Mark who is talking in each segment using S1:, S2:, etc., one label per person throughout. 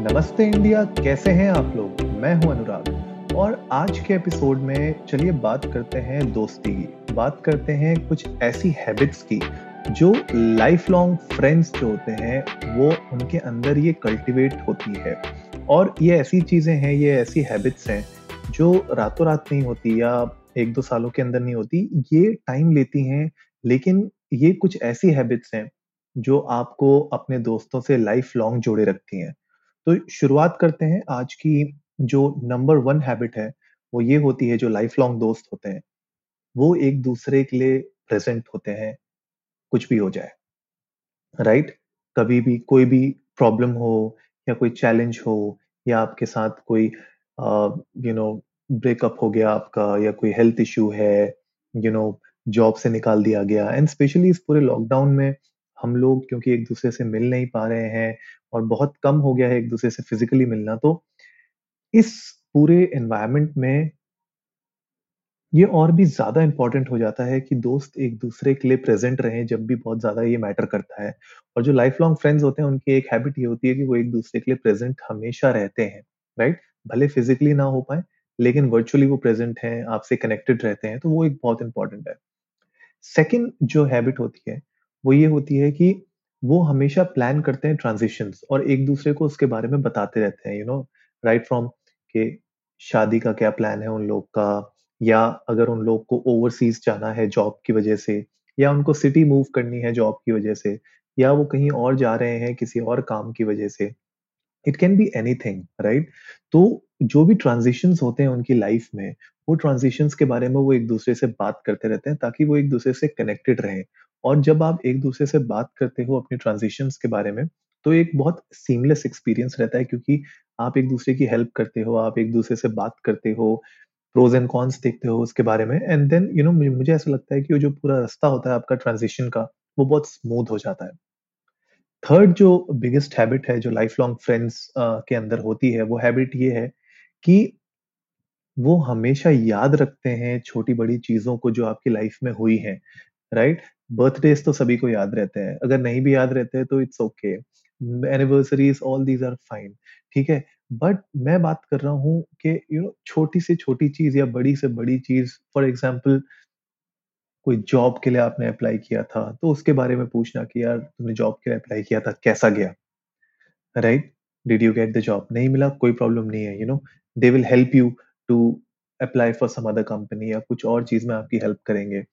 S1: नमस्ते इंडिया, कैसे हैं आप लोग? मैं हूँ अनुराग। और आज के एपिसोड में चलिए बात करते हैं दोस्ती की। बात करते हैं कुछ ऐसी हैबिट्स की, जो लाइफ लॉन्ग फ्रेंड्स जो होते हैं, वो उनके अंदर ये कल्टीवेट होती है। और ये ऐसी चीज़ें हैं, ये ऐसी हैबिट्स हैं, जो रातों रात नहीं होती या एक दो सालों के अंदर नहीं होती। ये टाइम लेती हैं, लेकिन ये कुछ ऐसी हैबिट्स हैं, जो आपको अपने दोस्तों से लाइफ लॉन्ग जोड़े रखती हैं। तो शुरुआत करते हैं आज की जो नंबर वन हैबिट है, वो ये होती है जो लाइफ लॉन्ग दोस्त होते हैं, वो एक दूसरे के लिए प्रेजेंट होते हैं, कुछ भी हो जाए राइट कभी भी कोई भी प्रॉब्लम हो या कोई चैलेंज हो या आपके साथ कोई यू नो ब्रेकअप हो गया आपका या कोई हेल्थ इश्यू है यू नो जॉब से निकाल दिया गया एंड स्पेशली इस पूरे लॉकडाउन में हम लोग क्योंकि एक दूसरे से मिल नहीं पा रहे हैं और बहुत कम हो गया है एक दूसरे से फिजिकली मिलना तो इस पूरे एनवायरमेंट में ये और भी ज़्यादा इंपॉर्टेंट हो जाता है कि दोस्त एक दूसरे के लिए प्रेजेंट रहें जब भी बहुत ज़्यादा ये मैटर करता है। और जो लाइफ लॉन्ग फ्रेंड्स होते हैं, उनकी एक हैबिट ये होती है कि वो एक दूसरे के लिए प्रेजेंट हमेशा रहते हैं राइट भले फिजिकली ना हो पाए, लेकिन वर्चुअली वो प्रेजेंट हैं, आपसे कनेक्टेड रहते हैं तो वो एक बहुत इंपॉर्टेंट है। सेकेंड जो हैबिट होती है वो ये होती है कि वो हमेशा प्लान करते हैं ट्रांजिशंस और एक दूसरे को उसके बारे में बताते रहते हैं यू नो राइट फ्रॉम के शादी का क्या प्लान है उन लोग का या अगर उन लोग को ओवरसीज जाना है जॉब की वजह से या उनको सिटी मूव करनी है जॉब की वजह से या वो कहीं और जा रहे हैं किसी और काम की वजह से it can be anything right तो जो भी ट्रांजिशंस होते हैं उनकी लाइफ में, वो ट्रांजिशंस के बारे में वो एक दूसरे से बात करते रहते हैं ताकि वो एक दूसरे से कनेक्टेड रहें। और जब आप एक दूसरे से बात करते हो अपने ट्रांजिशंस के बारे में तो एक बहुत सीमलेस एक्सपीरियंस रहता है क्योंकि आप एक दूसरे की हेल्प करते हो, आप एक दूसरे से बात करते हो प्रोज एंड कॉन्स देखते हो उसके बारे में एंड देन यू नो मुझे ऐसा लगता है कि वो जो पूरा रास्ता होता है आपका ट्रांजिशन का, वो बहुत स्मूथ हो जाता है। थर्ड जो बिगेस्ट हैबिट है, जो लाइफ लॉन्ग फ्रेंड्स के अंदर होती है, वो हैबिट ये है कि वो हमेशा याद रखते हैं छोटी बड़ी चीज़ों को जो आपकी लाइफ में हुई है राइट बर्थडेज तो सभी को याद रहते हैं। अगर नहीं भी याद रहते हैं तो it's okay anniversaries all these are fine ठीक है? बट मैं बात कर रहा हूँ कि यू नो छोटी से छोटी चीज़ या बड़ी से बड़ी चीज़ फॉर एग्ज़ाम्पल कोई जॉब के लिए आपने अप्लाई किया था तो उसके बारे में पूछना कि यार तुमने जॉब के लिए अप्लाई किया था, कैसा गया? Right did you get the job नहीं मिला, कोई प्रॉब्लम नहीं है you know they will help you to apply for some other company या कुछ और चीज़ में आपकी हेल्प करेंगे।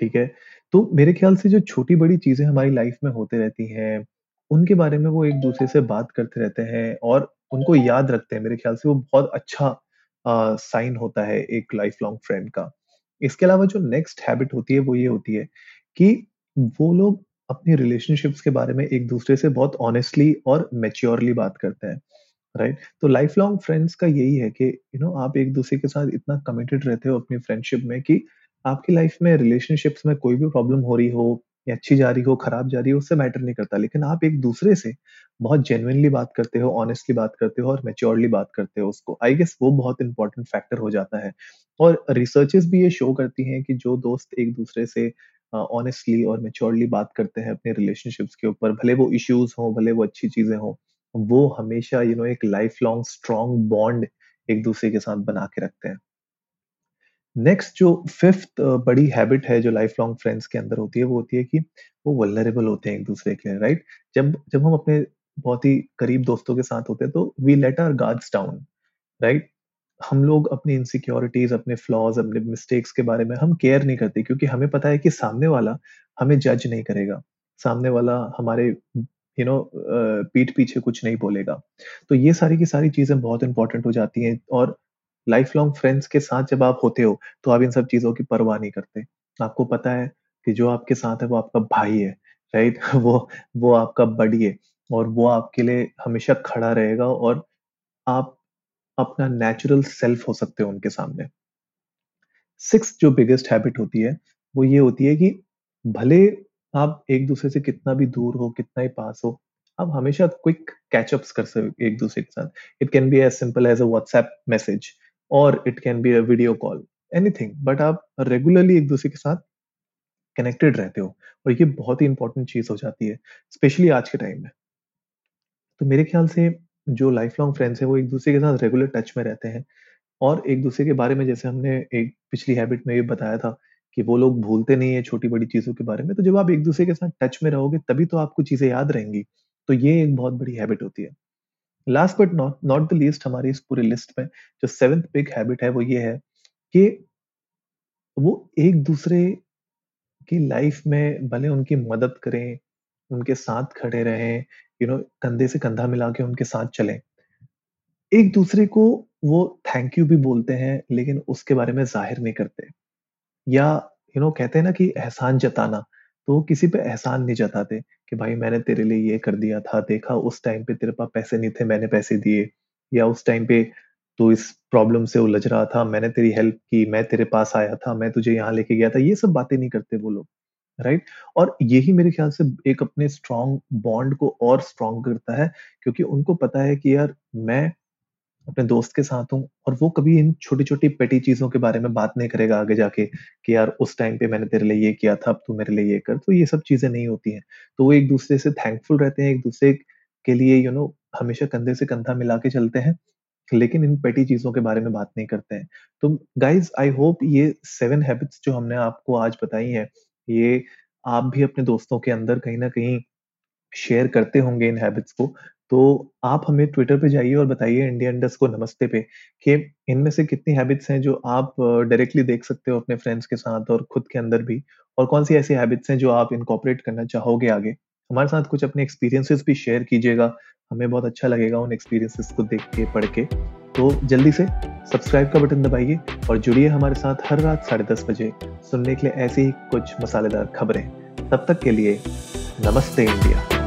S1: ठीक है? तो मेरे ख्याल से जो छोटी बड़ी चीज़ें हमारी लाइफ में होते रहती हैं उनके बारे में वो एक दूसरे से बात करते रहते हैं और उनको याद रखते हैं। मेरे ख्याल से वो बहुत अच्छा साइन होता है एक लाइफ लॉन्ग फ्रेंड का। इसके अलावा जो नेक्स्ट हैबिट होती है वो ये होती है कि वो लोग अपनी रिलेशनशिप्स के बारे में एक दूसरे से बहुत ऑनेस्टली और मेच्योरली बात करते हैं राइट right? तो लाइफ लॉन्ग फ्रेंड्स का यही है कि यू you नो know, आप एक दूसरे के साथ इतना कमिटेड रहते हो अपनी फ्रेंडशिप में कि आपकी लाइफ में रिलेशनशिप्स में कोई भी प्रॉब्लम हो रही हो या अच्छी जा रही हो खराब जा रही हो उससे मैटर नहीं करता। लेकिन आप एक दूसरे से बहुत जेनुइनली बात करते हो ऑनेस्टली बात करते हो और मेच्योरली बात करते हो उसको। आई गेस वो बहुत इंपॉर्टेंट फैक्टर हो जाता है। और रिसर्चेस भी ये शो करती हैं कि जो दोस्त एक दूसरे से ऑनेस्टली और मेच्योरली बात करते हैं अपने रिलेशनशिप्स के ऊपर भले वो इश्यूज़ हो भले वो अच्छी चीज़ें हों वो हमेशा यू you नो know, एक लाइफ लॉन्ग स्ट्रॉन्ग बॉन्ड एक दूसरे के साथ बना के रखते हैं। नेक्स्ट जो फिफ्थ बड़ी हैबिट है जो लाइफ लॉन्ग फ्रेंड्स के अंदर होती है, वो होती है कि वो वल्नरेबल होते हैं एक दूसरे के राइट जब जब हम अपने बहुत ही करीब दोस्तों के साथ होते हैं तो we let our guards down right हम लोग अपनी इनसिक्योरिटीज अपने फ्लॉज अपने मिस्टेक्स के बारे में हम केयर नहीं करते, क्योंकि हमें पता है कि सामने वाला हमें जज नहीं करेगा। सामने वाला हमारे यू नो पीठ पीछे कुछ नहीं बोलेगा। तो ये सारी की सारी चीज़ें बहुत इंपॉर्टेंट हो जाती हैं और लाइफ लॉन्ग फ्रेंड्स के साथ जब आप होते हो तो आप इन सब चीज़ों की परवाह नहीं करते। आपको पता है कि जो आपके साथ है, वो आपका भाई है राइट वो वो आपका बड़ी है और वो आपके लिए हमेशा खड़ा रहेगा और आप अपना नेचुरल सेल्फ हो सकते हो उनके सामने। सिक्स जो बिगेस्ट हैबिट होती है, वो ये होती है कि भले आप एक दूसरे से कितना भी दूर हो, कितना ही पास हो, आप हमेशा क्विक कैचअप्स कर सकते एक दूसरे के साथ। It can be as simple as a WhatsApp message और it can be a video call anything but आप रेगुलरली एक दूसरे के साथ कनेक्टेड रहते हो और ये बहुत ही इंपॉर्टेंट चीज़ हो जाती है स्पेशली आज के टाइम में तो मेरे ख्याल से जो लाइफ लॉन्ग फ्रेंड्स हैं वो एक दूसरे के साथ रेगुलर टच में रहते हैं और एक दूसरे के बारे में जैसे हमने एक पिछली हैबिट में ये बताया था कि वो लोग भूलते नहीं है छोटी-बड़ी चीज़ों के बारे में, तो जब आप एक दूसरे के साथ टच में रहोगे तभी तो आपको चीज़ें याद रहेंगी। तो ये एक बहुत बड़ी हैबिट होती है। Last but not not the least हमारी इस पूरी लिस्ट में जो सेवेंथ बिग हैबिट है वो ये है कि वो एक दूसरे की लाइफ में भले उनकी मदद करें, उनके साथ खड़े रहें, यू नो कंधे से कंधा मिला के उनके साथ चलें। एक दूसरे को वो थैंक यू भी बोलते हैं, लेकिन उसके बारे में ज़ाहिर नहीं करते। या यू you नो know, कहते हैं ना कि एहसान जताना, तो वो किसी पे एहसान नहीं जताते कि भाई मैंने तेरे लिए ये कर दिया था, देखा उस टाइम पे तेरे पास पैसे नहीं थे, मैंने पैसे दिए या उस टाइम पे तू इस प्रॉब्लम से उलझ रहा था, मैंने तेरी हेल्प की, मैं तेरे पास आया था, मैं तुझे यहाँ लेके गया था, ये सब बातें नहीं करते वो लोग, राइट? और यही मेरे ख्याल से एक अपने स्ट्रॉन्ग बॉन्ड को और स्ट्रॉन्ग करता है क्योंकि उनको पता है कि यार मैं अपने दोस्त के साथ हूँ और वो कभी इन छोटी-छोटी पेटी चीज़ों के बारे में बात नहीं करेगा आगे जाके कि यार उस टाइम पे मैंने तेरे लिए ये किया था, अब तू मेरे लिए ये कर। तो ये सब चीज़ें नहीं होती हैं। तो वो एक-दूसरे से थैंकफुल रहते हैं, एक-दूसरे के लिए यू you नो know, हमेशा कंधे से कंधा मिला के चलते हैं, लेकिन इन पेटी चीज़ों के बारे में बात नहीं करते हैं। तो गाइज़ आई होप ये सेवन हैबिट्स जो हमने आपको आज बताई हैं, ये आप भी अपने दोस्तों के अंदर कहीं ना कहीं शेयर करते होंगे इन हैबिट्स को, तो आप हमें ट्विटर पे जाइए और बताइए इंडिया इंडस को नमस्ते पे कि इनमें से कितनी हैबिट्स हैं जो आप डायरेक्टली देख सकते हो अपने फ्रेंड्स के साथ और खुद के अंदर भी और कौन-सी ऐसी हैबिट्स हैं जो आप इनकॉपरेट करना चाहोगे आगे। हमारे साथ कुछ अपने एक्सपीरियंसेस भी शेयर कीजिएगा, हमें बहुत अच्छा लगेगा उन एक्सपीरियंसेस को देख के, पढ़ के। तो जल्दी से सब्सक्राइब का बटन दबाइए और जुड़िए हमारे साथ हर रात साढ़े दस बजे सुनने के लिए ऐसी ही कुछ मसालेदार खबरें। तब तक के लिए नमस्ते इंडिया।